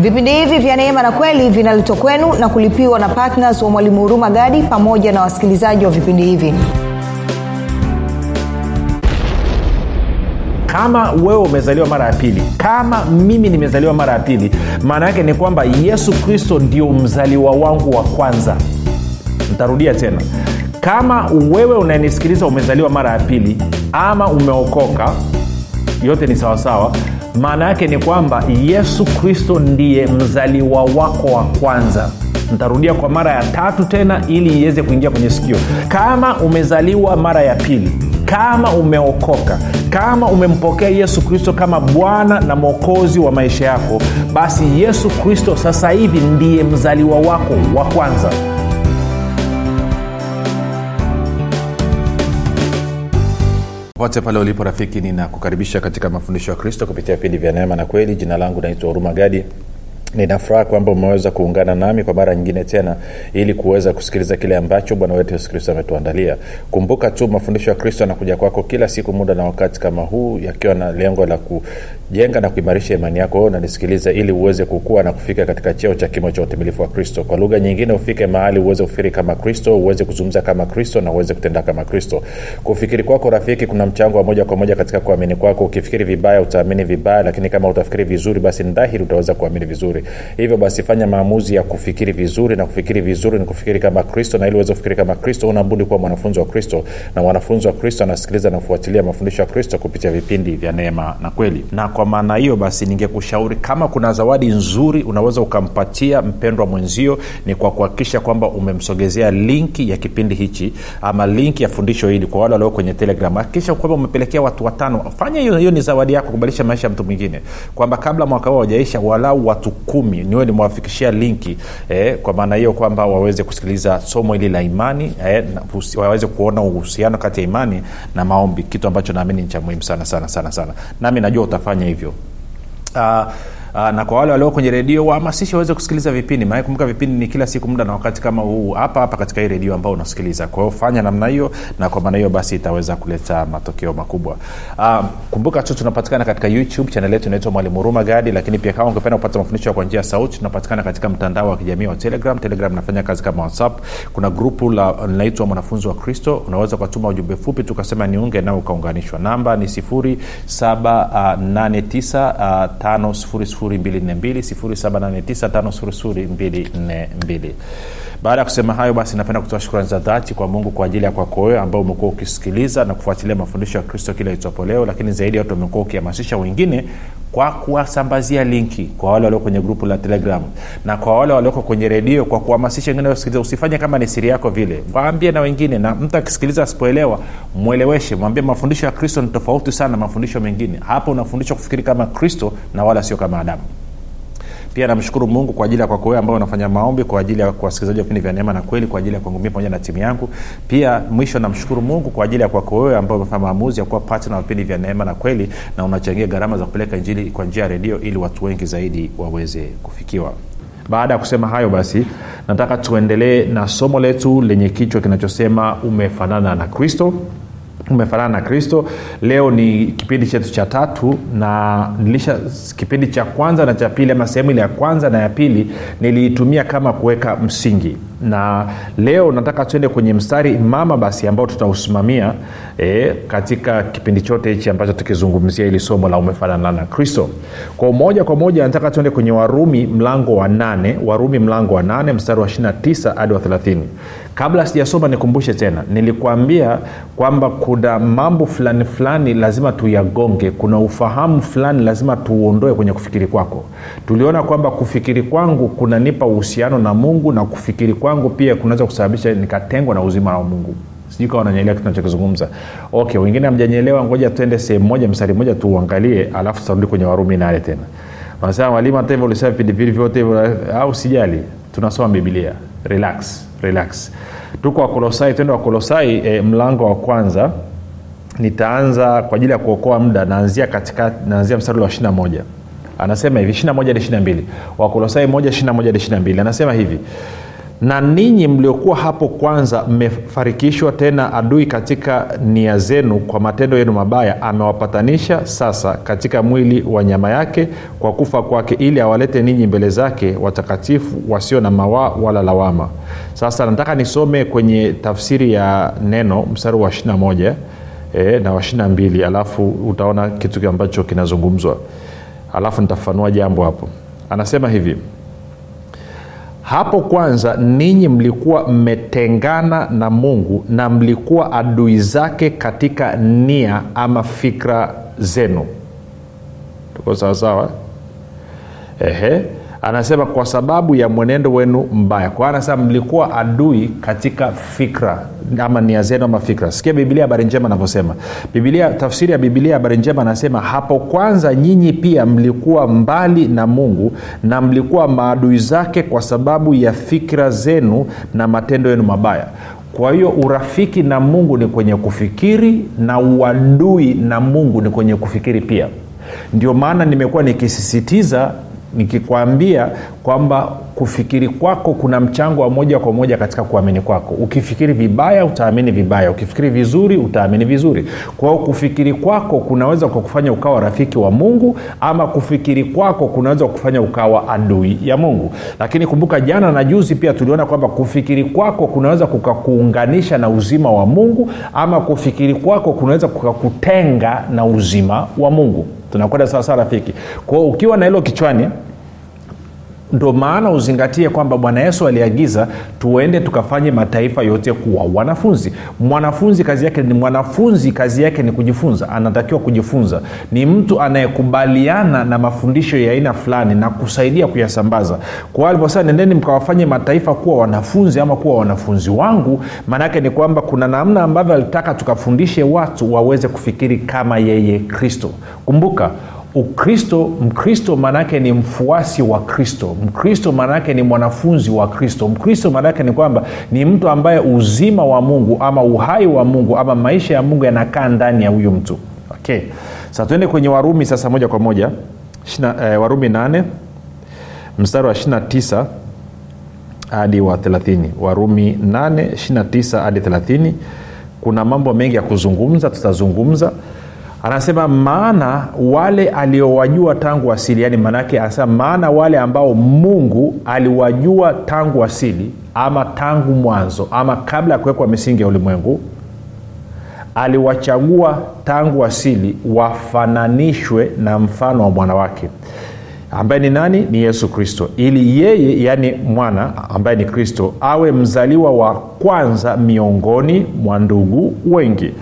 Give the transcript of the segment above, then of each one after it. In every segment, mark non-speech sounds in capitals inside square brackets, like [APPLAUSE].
vipindi hivi vya neema na kweli vinaletwa kwenu na kulipiwa na ptns wa mwalimu huruma gadi pamoja na wasikilizaji wa vipindi hivi. Kama wewe umezaliwa mara ya pili kama mimi nimezaliwa mara ya pili maana yake ni kwamba yesu kristo ndio mzaliwa wangu wa kwanza. Ntarudia tena. Kama wewe unanisikiliza umezaliwa mara ya pili ama umeokoka yote ni sawasawa maana yake ni kwamba yesu kristo ndiye mzaliwa wako wa kwanza. Ntarudia kwa mara ya tatu tena ili iweze kuingia kwenye sikio. Kama umezaliwa mara ya pili kama umeokoka kama umempokea yesu kristo kama bwana na mwokozi wa maisha yako basi yesu kristo sasa hivi ndiye mzaliwa wako wa kwanza popote pale ulipo rafiki ninakukaribisha katika mafundisho ya kristo kupitia vipindi vya neema na kweli. Jina langu naitwa huruma gadi ninafuraha kwamba umeweza kuungana nami kwa mara nyingine tena ili kuweza kusikiliza kile ambacho bwana wetu yesu kristo ametuandalia. Kumbuka tu mafundisho ya kristo yanakuja kwako kila siku muda na wakati kama huu yakiwa na lengo la kujenga na kuimarisha imani yako unanisikiliza ili uweze kukua na kufika katika cheo cha kimo cha utimilifu wa kristo. Kwa lugha nyingine ufike mahali uweze kufikiri kama kristo uweze kuzungumza kama kristo na uweze kutenda kama kristo. Kufikiri kwako rafiki kuna mchango wa moja kwa moja katika kuamini kwako. Ukifikiri vibaya utaamini vibaya lakini kama utafikiri vizuri basi ni dhahiri utaweza kuamini vizuri hivyo basi fanya maamuzi ya kufikiri vizuri na kufikiri vizuri ni kufikiri kama kristo na ili uweze kufikiri kama kristo unabudi kuwa mwanafunzi wa kristo na mwanafunzi wa kristo anasikiliza na kufuatilia mafundisho ya kristo kupitia vipindi vya neema na kweli. Na kwa maana hiyo basi ningekushauri kama kuna zawadi nzuri unaweza ukampatia mpendwa mwenzio ni kwa kuhakikisha kwamba umemsogezea linki ya kipindi hichi ama linki ya fundisho hili kwa wale walio kwenye telegram. Hakikisha kwamba umepelekea watu watano. Fanya hiyo ni zawadi yako kubadilisha maisha ya mtu mwingine. Kwamba kabla mwaka huo wajaisha walau watu kumi. Niwe nimewafikishia linki eh, kwa maana hiyo kwamba waweze kusikiliza somo hili la imani eh, waweze kuona uhusiano kati ya imani na maombi kitu ambacho naamini ni cha muhimu sana sana sana sana. Nami najua utafanya hivyo. Uh, Uh, na kwa wale walio kwenye redio wahamasishe waweze kusikiliza vipindi. Maana kumbuka vipindi ni kila siku muda na wakati kama huu hapa hapa katika hii redio ambao unasikiliza. Kwa hiyo fanya namna hiyo na kwa maana hiyo basi itaweza kuleta matokeo makubwa. Uh, kumbuka tu tunapatikana katika youtube chanel yetu inaitwa mwalimu huruma gadi lakini pia kama ungependa kupata mafundisho kwa njia sauti tunapatikana katika mtandao wa kijamii wa telegram. Telegram nafanya kazi kama whatsapp. Kuna grupu linaitwa mwanafunzi wa kristo. Unaweza ukatuma ujumbe fupi tukasema niunge nao ukaunganishwa. Namba ni 7895242 baada ya kusema hayo basi napenda kutoa shukrani za dhati kwa mungu kwa ajili ya kwako wewe ambao umekuwa ukisikiliza na kufuatilia mafundisho ya kristo kila itwapo leo lakini zaidi ya yote umekuwa ukihamasisha wengine kwa kuwasambazia linki kwa wale walioko kwenye grupu la telegram na kwa wale walioko kwenye redio kwa kuhamasisha wengine wasikiliza usifanye kama ni siri yako vile waambie na wengine na mtu akisikiliza asipoelewa mweleweshe mwambie mafundisho ya kristo ni tofauti sana na mafundisho mengine. Hapo unafundishwa kufikiri kama kristo na wala sio kama adamu pia namshukuru mungu kwa ajili ya kwako wewe ambao unafanya maombi kwa ajili ya wasikilizaji wa vipindi vya neema na kweli kwa ajili ya kuangumia pamoja na timu yangu. Pia mwisho namshukuru mungu kwa ajili ya kwako wewe ambao umefanya maamuzi ya kuwa patna wa vipindi vya neema na kweli na unachangia gharama za kupeleka injili kwa njia ya redio ili watu wengi zaidi waweze kufikiwa. Baada ya kusema hayo basi nataka tuendelee na somo letu lenye kichwa kinachosema umefanana na kristo umefanana na kristo. Leo ni kipindi chetu cha tatu na nilisha kipindi cha kwanza na cha pili ama sehemu ile ya kwanza na ya pili niliitumia kama kuweka msingi. Na leo nataka tuende kwenye mstari mama basi ambao tutausimamia e, katika kipindi chote hichi ambacho tukizungumzia ili somo la umefanana na kristo. Kwa moja kwa moja nataka tuende kwenye warumi mlango wa nane warumi mlango wa nane mstari wa 29 hadi wa 30 kabla sijasoma nikumbushe tena nilikuambia kwamba kuna mambo fulani fulani lazima tuyagonge. Kuna ufahamu fulani lazima tuuondoe kwenye kufikiri kwako. Tuliona kwamba kufikiri kwangu kunanipa uhusiano na mungu na kufikiri kwangu pia kunaweza kusababisha nikatengwa na uzima wa mungu. Sijui kitu nachokizungumza okay wengine amjanyelewa ngoja tuende sehemu moja mstari mmoja tuuangalie alafu tutarudi kwenye warumi nane tena. Wanasema mwalimu hata hivyo ulisema vipindi vili vyote au sijali tunasoma bibilia relax relax. Tuko wakolosai twende wakolosai e, mlango wa kwanza. Nitaanza kwa ajili ya kuokoa muda naanzia katika naanzia mstari wa 21 anasema hivi 21 hadi 22 wakolosai 1 21 hadi 22 anasema hivi na ninyi mliokuwa hapo kwanza mmefarikishwa tena adui katika nia zenu kwa matendo yenu mabaya amewapatanisha sasa katika mwili wa nyama yake kwa kufa kwake ili awalete ninyi mbele zake watakatifu wasio na mawaa wala lawama. Sasa nataka nisome kwenye tafsiri ya neno mstari wa 21 e, na wa 22 alafu utaona kitu ambacho kinazungumzwa. Alafu nitafanua jambo hapo. Anasema hivi hapo kwanza ninyi mlikuwa mmetengana na mungu na mlikuwa adui zake katika nia ama fikra zenu. Tuko sawasawa? Ehe anasema kwa sababu ya mwenendo wenu mbaya. Kwa anasema mlikuwa adui katika fikra ama nia zenu ama fikra. Sikia bibilia habari njema anavyosema. Tafsiri ya bibilia habari njema anasema hapo kwanza nyinyi pia mlikuwa mbali na mungu na mlikuwa maadui zake kwa sababu ya fikra zenu na matendo yenu mabaya. Kwa hiyo urafiki na mungu ni kwenye kufikiri na uadui na mungu ni kwenye kufikiri pia. Ndio maana nimekuwa nikisisitiza nikikwambia kwamba kufikiri kwako kuna mchango wa moja kwa moja katika kuamini kwako. Ukifikiri vibaya utaamini vibaya. Ukifikiri vizuri utaamini vizuri. Kwao kufikiri kwako kunaweza kukufanya ukawa rafiki wa mungu ama kufikiri kwako kunaweza kufanya ukawa adui ya mungu. Lakini kumbuka jana na juzi pia tuliona kwamba kufikiri kwako kunaweza kukakuunganisha na uzima wa mungu ama kufikiri kwako kunaweza kukakutenga na uzima wa mungu tunakwenda sawasawa rafiki. Kwao ukiwa na hilo kichwani ndo maana uzingatie kwamba bwana yesu aliagiza tuende tukafanye mataifa yote kuwa wanafunzi. Mwanafunzi kazi yake ni mwanafunzi kazi yake ni kujifunza anatakiwa kujifunza. Ni mtu anayekubaliana na mafundisho ya aina fulani na kusaidia kuyasambaza. Kwa alivyosema nendeni mkawafanye mataifa kuwa wanafunzi ama kuwa wanafunzi wangu maanaake ni kwamba kuna namna ambavyo alitaka tukafundishe watu waweze kufikiri kama yeye kristo. Kumbuka ukristo mkristo maanaake ni mfuasi wa kristo. Mkristo maanaake ni mwanafunzi wa kristo. Mkristo maanaake ni kwamba ni mtu ambaye uzima wa mungu ama uhai wa mungu ama maisha ya mungu yanakaa ndani ya huyu mtu. Okay. Sasa tuende kwenye warumi sasa moja kwa moja. Shina, eh, warumi 8 mstari wa 29 hadi wa 30 warumi 8 29 hadi 30 kuna mambo mengi ya kuzungumza tutazungumza anasema maana wale aliowajua tangu asili yaani maanaake anasema maana wale ambao mungu aliwajua tangu asili ama tangu mwanzo ama kabla ya kuwekwa misingi ya ulimwengu aliwachagua tangu asili wafananishwe na mfano wa mwana wake ambaye ni nani? Ni yesu kristo ili yeye yaani mwana ambaye ni kristo awe mzaliwa wa kwanza miongoni mwa ndugu wengi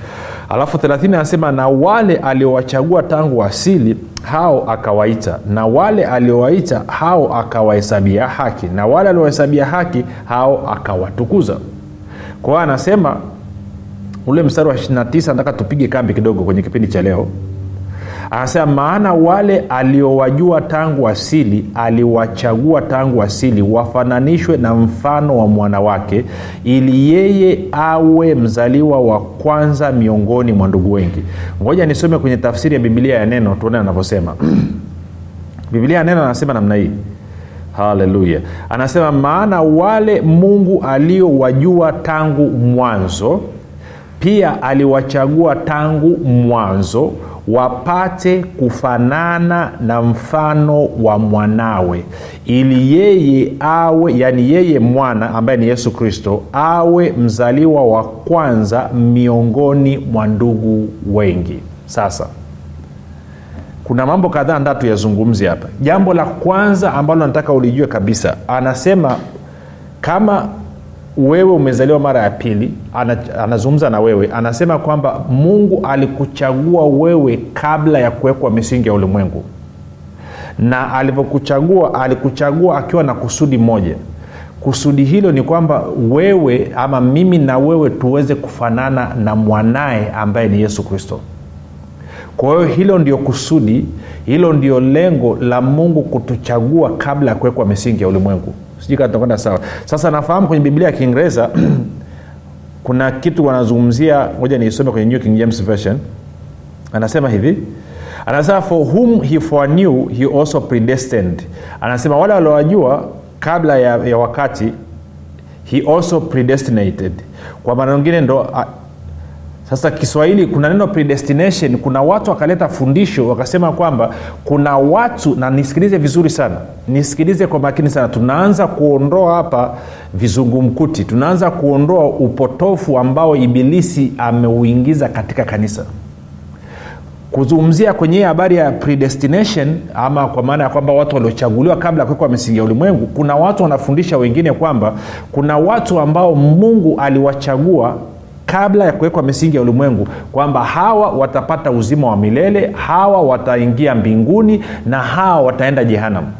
alafu 3 anasema na wale aliowachagua tangu asili hao akawaita. Na wale aliowaita hao akawahesabia haki. Na wale aliowahesabia haki hao akawatukuza. Kwa hiyo anasema ule mstari wa 29 nataka tupige kambi kidogo kwenye kipindi cha leo anasema maana wale aliowajua tangu asili aliwachagua tangu asili wafananishwe na mfano wa mwana wake ili yeye awe mzaliwa wa kwanza miongoni mwa ndugu wengi. Ngoja nisome kwenye tafsiri ya bibilia ya neno tuone anavyosema. [CLEARS THROAT] Bibilia ya neno anasema namna hii. Haleluya. Anasema maana wale mungu aliowajua tangu mwanzo pia aliwachagua tangu mwanzo wapate kufanana na mfano wa mwanawe ili yeye awe yani yeye mwana ambaye ni yesu kristo awe mzaliwa wa kwanza miongoni mwa ndugu wengi. Sasa kuna mambo kadhaa ndaa tuyazungumzi hapa. Jambo la kwanza ambalo nataka ulijue kabisa anasema kama wewe umezaliwa mara ya pili anazungumza na wewe anasema kwamba mungu alikuchagua wewe kabla ya kuwekwa misingi ya ulimwengu. Na alivyokuchagua alikuchagua akiwa na kusudi moja. Kusudi hilo ni kwamba wewe ama mimi na wewe tuweze kufanana na mwanaye ambaye ni yesu kristo. Kwa hiyo hilo ndio kusudi hilo ndio lengo la mungu kutuchagua kabla ya kuwekwa misingi ya ulimwengu sijui kaa tunakwenda sawa. Sasa nafahamu kwenye biblia ya kiingereza [CLEARS THROAT] kuna kitu wanazungumzia moja niisome kwenye new king james version. Anasema hivi anasema for whom he foreknew he also predestined. Anasema wale waliowajua kabla ya, ya wakati he also predestinated. Kwa maana nyingine ndo sasa kiswahili kuna neno predestination kuna watu wakaleta fundisho wakasema kwamba kuna watu na nisikilize vizuri sana nisikilize kwa makini sana. Tunaanza kuondoa hapa vizungumkuti tunaanza kuondoa upotofu ambao ibilisi ameuingiza katika kanisa. Kuzungumzia kwenye habari ya predestination ama kwa maana ya kwamba watu waliochaguliwa kabla ya kuwekwa misingi ya ulimwengu kuna watu wanafundisha wengine kwamba kuna watu ambao mungu aliwachagua kabla ya kuwekwa misingi ya ulimwengu kwamba hawa watapata uzima wa milele hawa wataingia mbinguni na hawa wataenda jehanamu.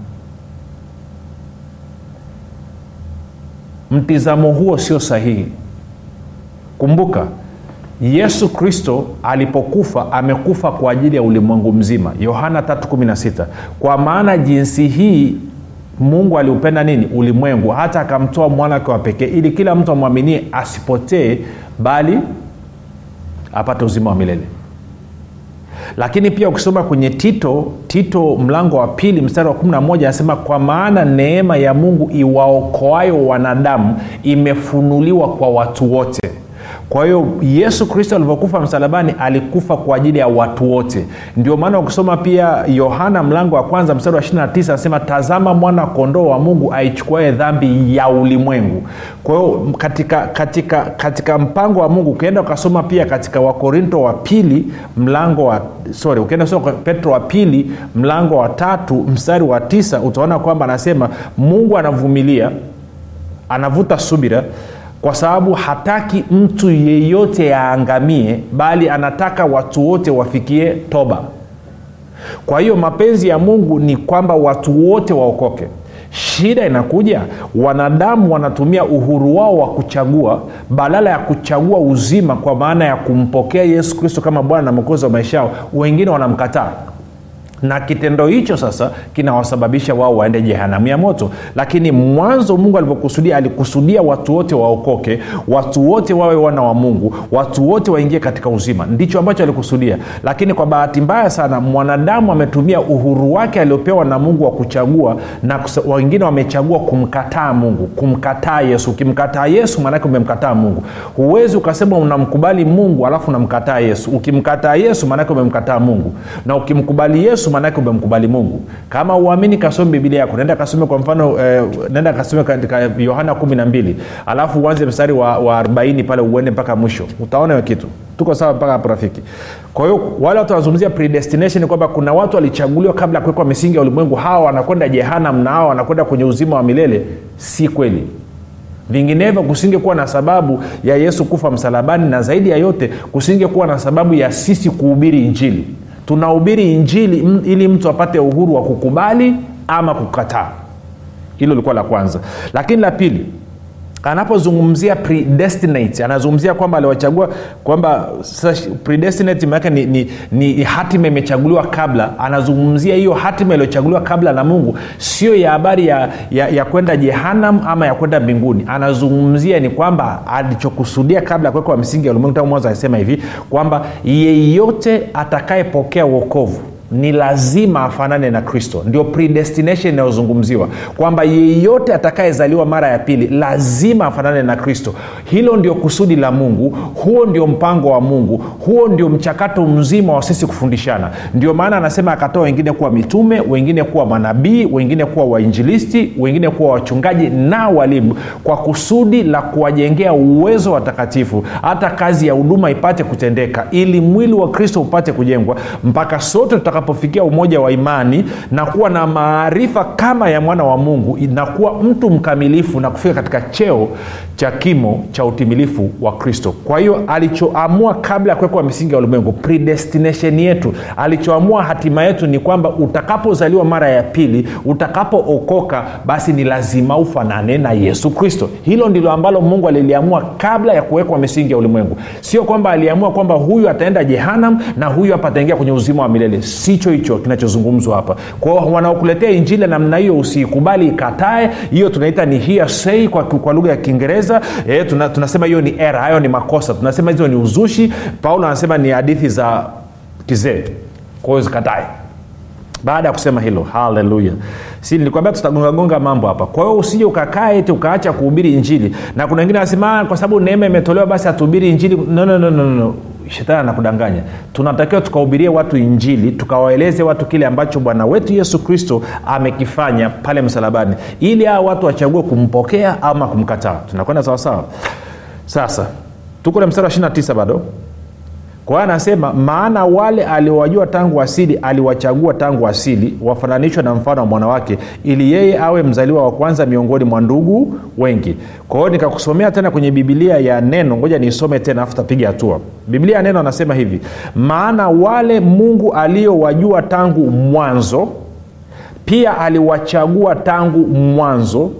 Mtizamo huo sio sahihi. Kumbuka yesu kristo alipokufa amekufa kwa ajili ya ulimwengu mzima. Yohana 316 kwa maana jinsi hii mungu aliupenda nini? Ulimwengu. Hata akamtoa mwanawake wa pekee ili kila mtu amwaminie asipotee bali apate uzima wa milele. Lakini pia ukisoma kwenye tito tito mlango wa pili mstari wa 11 anasema kwa maana neema ya mungu iwaokoayo wanadamu imefunuliwa kwa watu wote kwa hiyo yesu kristo alivyokufa msalabani alikufa kwa ajili ya watu wote. Ndio maana ukisoma pia yohana mlango wa kwanza mstari wa 29 anasema tazama mwana kondoo wa mungu aichukuae dhambi ya ulimwengu. Kwa hiyo katika, katika, katika mpango wa mungu ukienda ukasoma pia katika wakorinto wa pili mlango wa sorry ukienda soma petro wa pili mlango wa tatu mstari wa tisa utaona kwamba anasema mungu anavumilia anavuta subira kwa sababu hataki mtu yeyote aangamie bali anataka watu wote wafikie toba. Kwa hiyo mapenzi ya mungu ni kwamba watu wote waokoke. Shida inakuja wanadamu wanatumia uhuru wao wa kuchagua badala ya kuchagua uzima kwa maana ya kumpokea yesu kristo kama bwana na mwokozi wa maisha yao. Wengine wanamkataa na kitendo hicho sasa kinawasababisha wao waende jehanamu ya moto. Lakini mwanzo mungu alivyokusudia alikusudia watu wote waokoke watu wote wawe wana wa mungu watu wote waingie katika uzima. Ndicho ambacho alikusudia. Lakini kwa bahati mbaya sana mwanadamu ametumia uhuru wake aliopewa na mungu wa kuchagua na wengine wamechagua kumkataa mungu kumkataa yesu. Ukimkataa yesu maanake umemkataa mungu. Huwezi ukasema unamkubali mungu alafu unamkataa yesu. Ukimkataa yesu maanake umemkataa mungu. Na ukimkubali yesu maanake umemkubali mungu. Kama uamini kasome bibilia yako naenda kasome kwa mfano eh, naenda kasome katika yohana kumi na mbili alafu uanze mstari wa, wa 40 pale uende mpaka mwisho. Utaona kitu. Tuko sawa mpaka hapo rafiki? Kwa hiyo wale watu wanazungumzia predestination kwamba kuna watu walichaguliwa kabla ya kuwekwa misingi ya ulimwengu. Hawa wanakwenda jehanam na hawa wanakwenda kwenye uzima wa milele. Si kweli. Vinginevyo kusingekuwa na sababu ya yesu kufa msalabani na zaidi ya yote kusingekuwa na sababu ya sisi kuhubiri injili tunahubiri injili ili mtu apate uhuru wa kukubali ama kukataa. Hilo lilikuwa la kwanza. Lakini la pili anapozungumzia predestinate anazungumzia kwamba aliwachagua kwamba predestinate maanake ni, ni, ni hatima imechaguliwa kabla. Anazungumzia hiyo hatima iliyochaguliwa kabla na mungu sio ya habari ya, ya, ya kwenda jehanam ama ya kwenda mbinguni. Anazungumzia ni kwamba alichokusudia kabla ya kuwekwa msingi ya ulimwengu tangu mwanzo alisema hivi kwamba yeyote atakayepokea uokovu ni lazima afanane na kristo. Ndio predestination inayozungumziwa kwamba yeyote atakayezaliwa mara ya pili lazima afanane na kristo. Hilo ndio kusudi la mungu huo ndio mpango wa mungu huo ndio mchakato mzima wa sisi kufundishana. Ndio maana anasema akatoa wengine kuwa mitume wengine kuwa manabii wengine kuwa wainjilisti wengine kuwa wachungaji na walimu kwa kusudi la kuwajengea uwezo watakatifu hata kazi ya huduma ipate kutendeka ili mwili wa kristo upate kujengwa mpaka sote tutakapofikia umoja wa imani na kuwa na maarifa kama ya mwana wa mungu na kuwa mtu mkamilifu na kufika katika cheo cha kimo cha utimilifu wa kristo. Kwa hiyo alichoamua kabla ya kuwekwa misingi ya ulimwengu predestination yetu alichoamua hatima yetu ni kwamba utakapozaliwa mara ya pili utakapookoka basi ni lazima ufanane na yesu kristo. Hilo ndilo ambalo mungu aliliamua kabla ya kuwekwa misingi ya ulimwengu. Sio kwamba aliamua kwamba huyu ataenda jehanam na huyu hapa ataingia kwenye uzima wa milele sicho hicho kinachozungumzwa hapa. Kwao wanaokuletea injili namna hiyo usiikubali ikatae. Hiyo tunaita ni hearsay kwa, kwa lugha ya kiingereza. E, tuna, tunasema hiyo ni era hayo ni makosa. Tunasema hizo ni uzushi. Paulo anasema ni hadithi za kizee. Kwa zikatae. Baada ya kusema hilo haleluya si nilikwambia tutagongagonga mambo hapa. Kwa hiyo usije ukakaa eti ukaacha kuhubiri injili. Na kuna wengine wanasema "Ah, kwa sababu neema imetolewa basi hatuhubiri injili. No, no, no, no, no. Shetani anakudanganya. Tunatakiwa tukahubirie watu injili tukawaeleze watu kile ambacho bwana wetu yesu kristo amekifanya pale msalabani ili hawa watu wachague kumpokea ama kumkataa. Tunakwenda sawasawa? Sasa tuko na mstari wa 29 bado kwa anasema maana wale aliowajua tangu asili aliwachagua tangu asili wafananishwa na mfano wa mwanawake ili yeye awe mzaliwa wa kwanza miongoni mwa ndugu wengi. Kwa hiyo nikakusomea tena kwenye bibilia ya neno ngoja niisome tena afu tapiga hatua. Biblia ya neno anasema hivi maana wale mungu aliowajua tangu mwanzo pia aliwachagua tangu mwanzo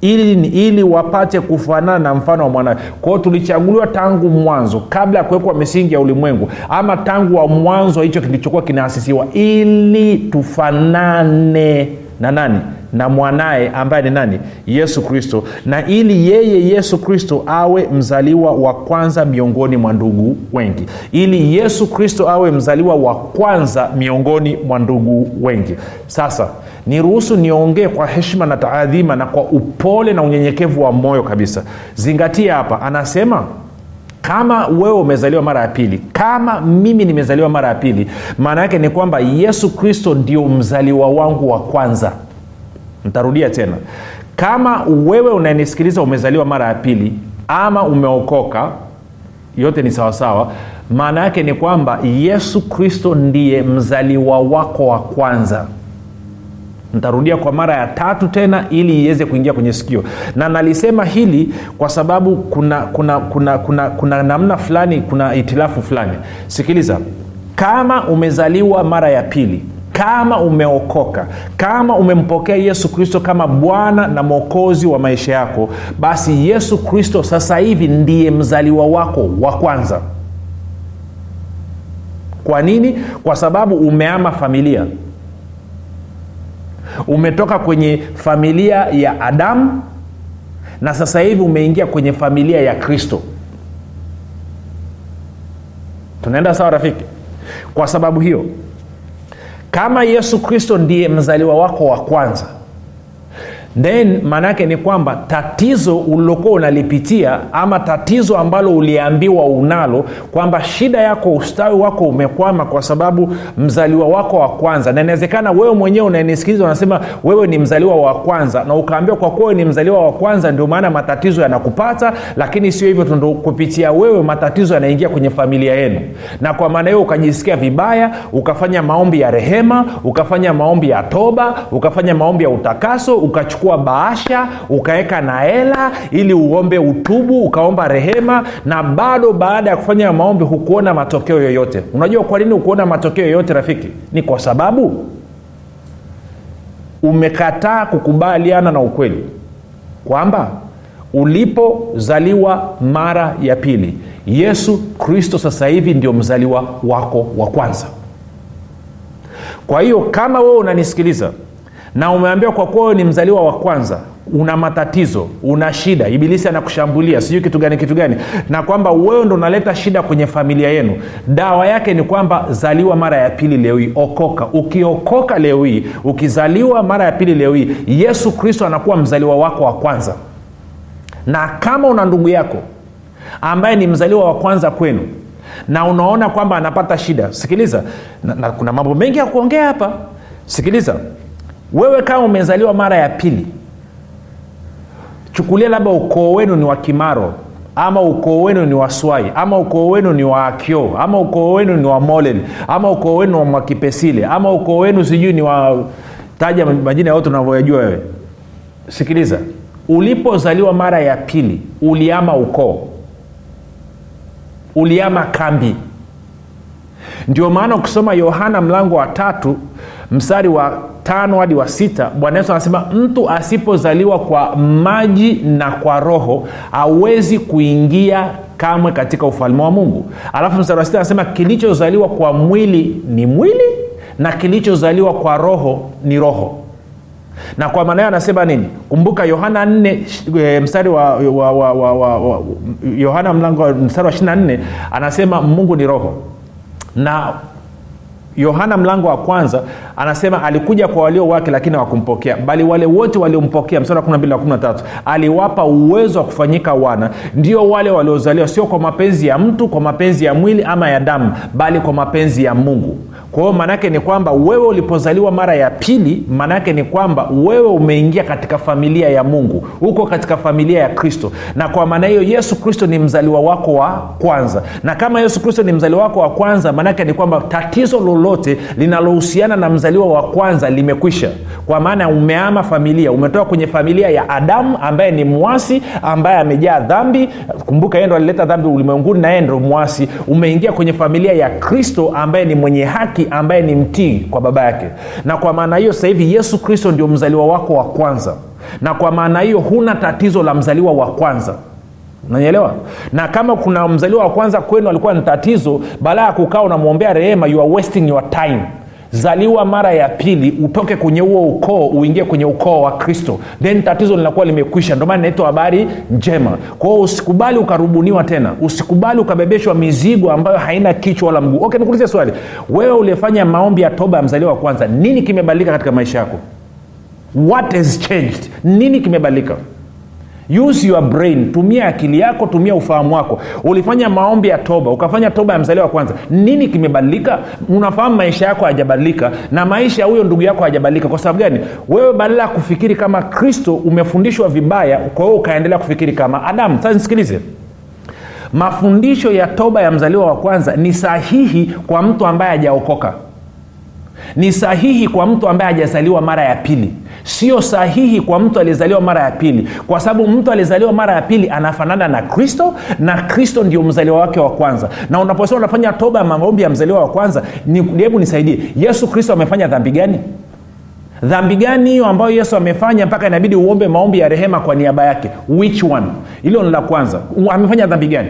ili, ili wapate kufanana na mfano wa mwanawe. Kwao tulichaguliwa tangu mwanzo kabla ya kuwekwa misingi ya ulimwengu ama tangu wa mwanzo hicho kilichokuwa kinaasisiwa ili tufanane na nani na mwanaye ambaye ni nani? Yesu kristo. Na ili yeye yesu kristo awe mzaliwa wa kwanza miongoni mwa ndugu wengi. Ili yesu kristo awe mzaliwa wa kwanza miongoni mwa ndugu wengi. Sasa niruhusu niongee kwa heshima na taadhima na kwa upole na unyenyekevu wa moyo kabisa. Zingatia hapa. Anasema kama wewe umezaliwa mara ya pili kama mimi nimezaliwa mara ya pili maana yake ni kwamba yesu kristo ndio mzaliwa wangu wa kwanza ntarudia tena. Kama wewe unanisikiliza umezaliwa mara ya pili ama umeokoka yote ni sawasawa. Maana yake ni kwamba yesu kristo ndiye mzaliwa wako wa kwanza. Ntarudia kwa mara ya tatu tena ili iweze kuingia kwenye sikio. Na nalisema hili kwa sababu kuna kuna kuna kuna, kuna namna fulani kuna itilafu fulani. Sikiliza. Kama umezaliwa mara ya pili kama umeokoka kama umempokea yesu kristo kama bwana na mwokozi wa maisha yako basi yesu kristo sasa hivi ndiye mzaliwa wako wa kwanza. Kwa nini? Kwa sababu umeama familia. Umetoka kwenye familia ya adamu na sasa hivi umeingia kwenye familia ya kristo. Tunaenda sawa rafiki? Kwa sababu hiyo kama yesu kristo ndiye mzaliwa wako wa kwanza then maana yake ni kwamba tatizo ulilokuwa unalipitia ama tatizo ambalo uliambiwa unalo kwamba shida yako ustawi wako umekwama kwa sababu mzaliwa wako wa kwanza. Na inawezekana wewe mwenyewe unanisikiliza unasema wewe ni mzaliwa wa kwanza. Na ukaambiwa kwa kuwa ni mzaliwa wa kwanza ndio maana matatizo yanakupata lakini sio hivyo ndo kupitia wewe matatizo yanaingia kwenye familia yenu. Na kwa maana hiyo ukajisikia vibaya ukafanya maombi ya rehema ukafanya maombi ya toba ukafanya maombi ya utakaso ukachukua ukachukua bahasha ukaweka na hela ili uombe utubu ukaomba rehema na bado baada ya kufanya maombi hukuona matokeo yoyote. Unajua kwa nini hukuona matokeo yoyote rafiki? Ni kwa sababu umekataa kukubaliana na ukweli kwamba ulipozaliwa mara ya pili yesu kristo sasa hivi ndio mzaliwa wako wa kwanza. Kwa hiyo kama wewe unanisikiliza na umeambiwa kwa kuwa ni mzaliwa wa kwanza una matatizo una shida ibilisi anakushambulia sijui kitu gani kitu gani. Na kwamba wewe ndo unaleta shida kwenye familia yenu. Dawa yake ni kwamba zaliwa mara ya pili leo hii okoka. Ukiokoka leo hii ukizaliwa mara ya pili leo hii yesu kristo anakuwa mzaliwa wako wa kwanza. Na kama una ndugu yako ambaye ni mzaliwa wa kwanza kwenu na unaona kwamba anapata shida sikiliza na, na kuna mambo mengi ya kuongea hapa. Sikiliza wewe kama umezaliwa mara ya pili chukulia labda ukoo wenu ni wa kimaro ama ukoo wenu ni wa swai ama ukoo wenu ni wa akio ama ukoo wenu ni wa molel ama ukoo wenu wa mwakipesile ama ukoo wenu sijui ni wa taja majina yote unavyoyajua wewe. Sikiliza ulipozaliwa mara ya pili uliama ukoo uliama kambi. Ndio maana ukisoma yohana mlango wa tatu mstari wa tano hadi wa sita bwana yesu anasema mtu asipozaliwa kwa maji na kwa roho hawezi kuingia kamwe katika ufalme wa mungu. Alafu mstari wa sita anasema kilichozaliwa kwa mwili ni mwili na kilichozaliwa kwa roho ni roho. Na kwa maana hiyo anasema nini? Kumbuka yohana 4 e, mstari wa, wa, wa, wa, wa, wa yohana mlango mstari wa 24 anasema mungu ni roho. Na yohana mlango wa kwanza anasema alikuja kwa walio wake lakini hawakumpokea bali wale wote waliompokea msara wa 12 wa 13 aliwapa uwezo wa kufanyika wana. Ndio wale waliozaliwa sio kwa mapenzi ya mtu kwa mapenzi ya mwili ama ya damu bali kwa mapenzi ya mungu. Kwa hiyo maanaake ni kwamba wewe ulipozaliwa mara ya pili maanaake ni kwamba wewe umeingia katika familia ya mungu. Huko katika familia ya kristo. Na kwa maana hiyo yesu kristo ni mzaliwa wako wa kwanza. Na kama yesu kristo ni mzaliwa wako wa kwanza maanaake ni kwamba tatizo lolote linalohusiana na mzaliwa wa kwanza limekwisha. Kwa maana umeama familia umetoka kwenye familia ya adamu ambaye ni mwasi ambaye amejaa dhambi. Kumbuka yeye ndo alileta dhambi ulimwenguni na yeye ndo mwasi. Umeingia kwenye familia ya kristo ambaye ni mwenye haki ambaye ni mtii kwa baba yake. Na kwa maana hiyo sasa hivi yesu kristo ndio mzaliwa wako wa kwanza. Na kwa maana hiyo huna tatizo la mzaliwa wa kwanza nanyelewa na kama kuna mzaliwa wa kwanza kwenu alikuwa ni tatizo baada ya kukaa unamwombea rehema you are wasting your time. Zaliwa mara ya pili utoke kwenye huo ukoo uingie kwenye ukoo wa kristo. Then tatizo linakuwa limekwisha. Ndio maana inaitwa habari njema. Kwao usikubali ukarubuniwa tena. Usikubali ukabebeshwa mizigo ambayo haina kichwa wala mguu. Okay nikuulize swali. Wewe uliyefanya maombi ya toba ya mzaliwa wa kwanza nini kimebadilika katika maisha yako? What has changed? Nini kimebadilika use your brain. Tumia akili yako tumia ufahamu wako. Ulifanya maombi ya toba ukafanya toba ya mzaliwa wa kwanza. Nini kimebadilika? Unafahamu maisha yako hayajabadilika na maisha ya huyo ndugu yako hayajabadilika. Kwa sababu gani? Wewe badala ya kufikiri kama kristo umefundishwa vibaya kwa hiyo ukaendelea kufikiri kama adamu. Sasa nisikilize. Mafundisho ya toba ya mzaliwa wa kwanza ni sahihi kwa mtu ambaye hajaokoka ni sahihi kwa mtu ambaye hajazaliwa mara ya pili. Sio sahihi kwa mtu aliyezaliwa mara ya pili. Kwa sababu mtu aliyezaliwa mara ya pili anafanana na kristo na kristo ndio mzaliwa wake wa kwanza. Na unaposema unafanya toba ya maombi ya mzaliwa wa kwanza hebu nisaidie. Yesu kristo amefanya dhambi gani? Dhambi gani hiyo ambayo yesu amefanya mpaka inabidi uombe maombi ya rehema kwa niaba yake? Which one? Hilo ni la kwanza. Amefanya dhambi gani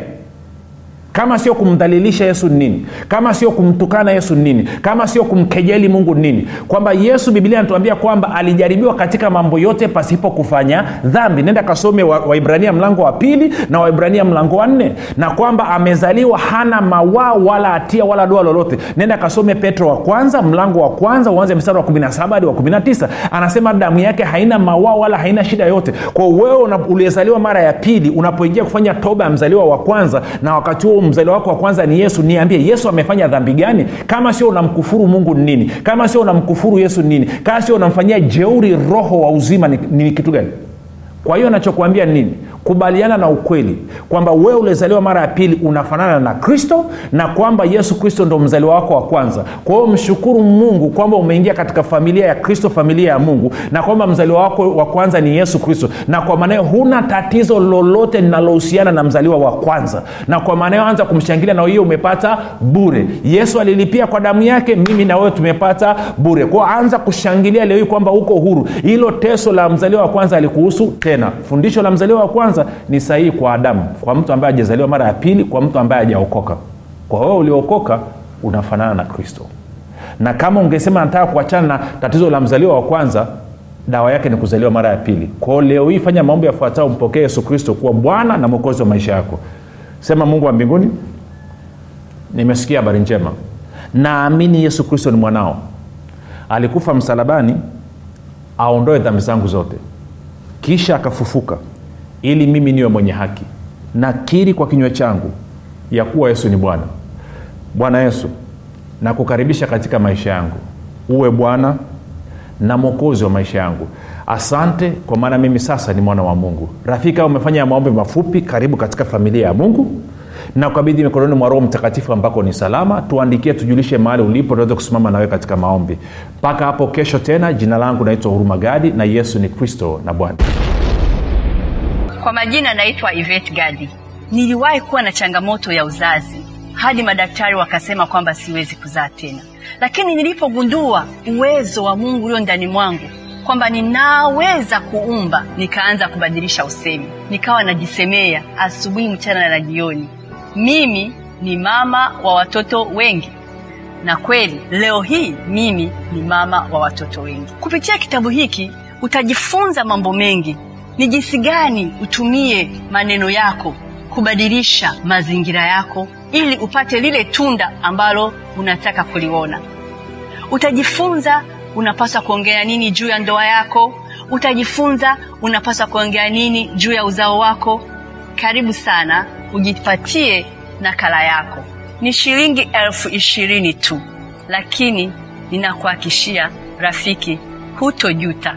kama sio kumdhalilisha yesu nini? Kama sio kumtukana yesu nini? Kama sio kumkejeli mungu nini? Kwamba yesu bibilia anatuambia kwamba alijaribiwa katika mambo yote pasipo kufanya dhambi. Nenda kasome waibrania wa mlango wa pili na waibrania mlango wa nne. Na kwamba amezaliwa hana mawaa wala hatia wala doa lolote. Nenda kasome petro wa kwanza mlango wa kwanza uanze mstari wa 17 hadi wa 19 anasema damu yake haina mawaa wala haina shida yote kwa wewe uliyezaliwa mara ya pili unapoingia kufanya toba ya mzaliwa wa kwanza na wakati huo mzaliwa wako wa kwanza ni yesu niambie yesu amefanya dhambi gani? Kama sio unamkufuru mungu ni nini? Kama sio unamkufuru yesu ni nini? Kama sio unamfanyia jeuri roho wa uzima ni, ni kitu gani? Kwa hiyo nachokuambia nini kubaliana na ukweli kwamba wewe ulizaliwa mara ya pili unafanana na kristo na kwamba yesu kristo ndo mzaliwa wako wa kwanza. Kwa hiyo mshukuru mungu kwamba umeingia katika familia ya kristo familia ya mungu na kwamba mzaliwa wako wa kwanza ni yesu kristo. Na kwa maanayo huna tatizo lolote linalohusiana na mzaliwa wa kwanza. Na kwa maanayo anza kumshangilia na hiyo umepata bure. Yesu alilipia kwa damu yake mimi na wewe tumepata bure. Kwao anza kushangilia leo hii kwamba uko huru. Hilo teso la mzaliwa wa kwanza alikuhusu tena. Fundisho la mzaliwa wa kwanza ni sahihi kwa adamu kwa mtu ambaye hajazaliwa mara ya pili kwa mtu ambaye hajaokoka. Kwa wewe uliookoka unafanana na kristo. Na kama ungesema nataka kuachana na tatizo la mzaliwa wa kwanza dawa yake ni kuzaliwa mara ya pili. Kwao leo hii fanya maombi yafuatayo mpokee yesu kristo kuwa bwana na mwokozi wa maisha yako. Sema mungu wa mbinguni nimesikia habari njema. Naamini yesu kristo ni mwanao. Alikufa msalabani aondoe dhambi zangu zote. Kisha akafufuka ili mimi niwe mwenye haki. Nakiri kwa kinywa changu ya kuwa yesu ni bwana. Bwana yesu nakukaribisha katika maisha yangu. Uwe bwana na mwokozi wa maisha yangu. Asante kwa maana mimi sasa ni mwana wa mungu. Rafiki au umefanya maombi mafupi karibu katika familia ya mungu. Na ukabidhi mikononi mwa roho mtakatifu ambako ni salama. Tuandikie tujulishe mahali ulipo tunaweza kusimama nawe katika maombi. Mpaka hapo kesho tena jina langu naitwa huruma gadi na yesu ni kristo na bwana kwa majina naitwa ivet gadi. Niliwahi kuwa na changamoto ya uzazi hadi madaktari wakasema kwamba siwezi kuzaa tena. Lakini nilipogundua uwezo wa mungu ulio ndani mwangu kwamba ninaweza kuumba nikaanza kubadilisha usemi. Nikawa najisemea asubuhi mchana na jioni. Mimi ni mama wa watoto wengi. Na kweli leo hii mimi ni mama wa watoto wengi. Kupitia kitabu hiki utajifunza mambo mengi ni jinsi gani utumie maneno yako kubadilisha mazingira yako ili upate lile tunda ambalo unataka kuliona? Utajifunza unapaswa kuongea nini juu ya ndoa yako? Utajifunza unapaswa kuongea nini juu ya uzao wako? Karibu sana ujipatie nakala yako. Ni shilingi elfu ishirini tu lakini ninakuhakishia rafiki hutojuta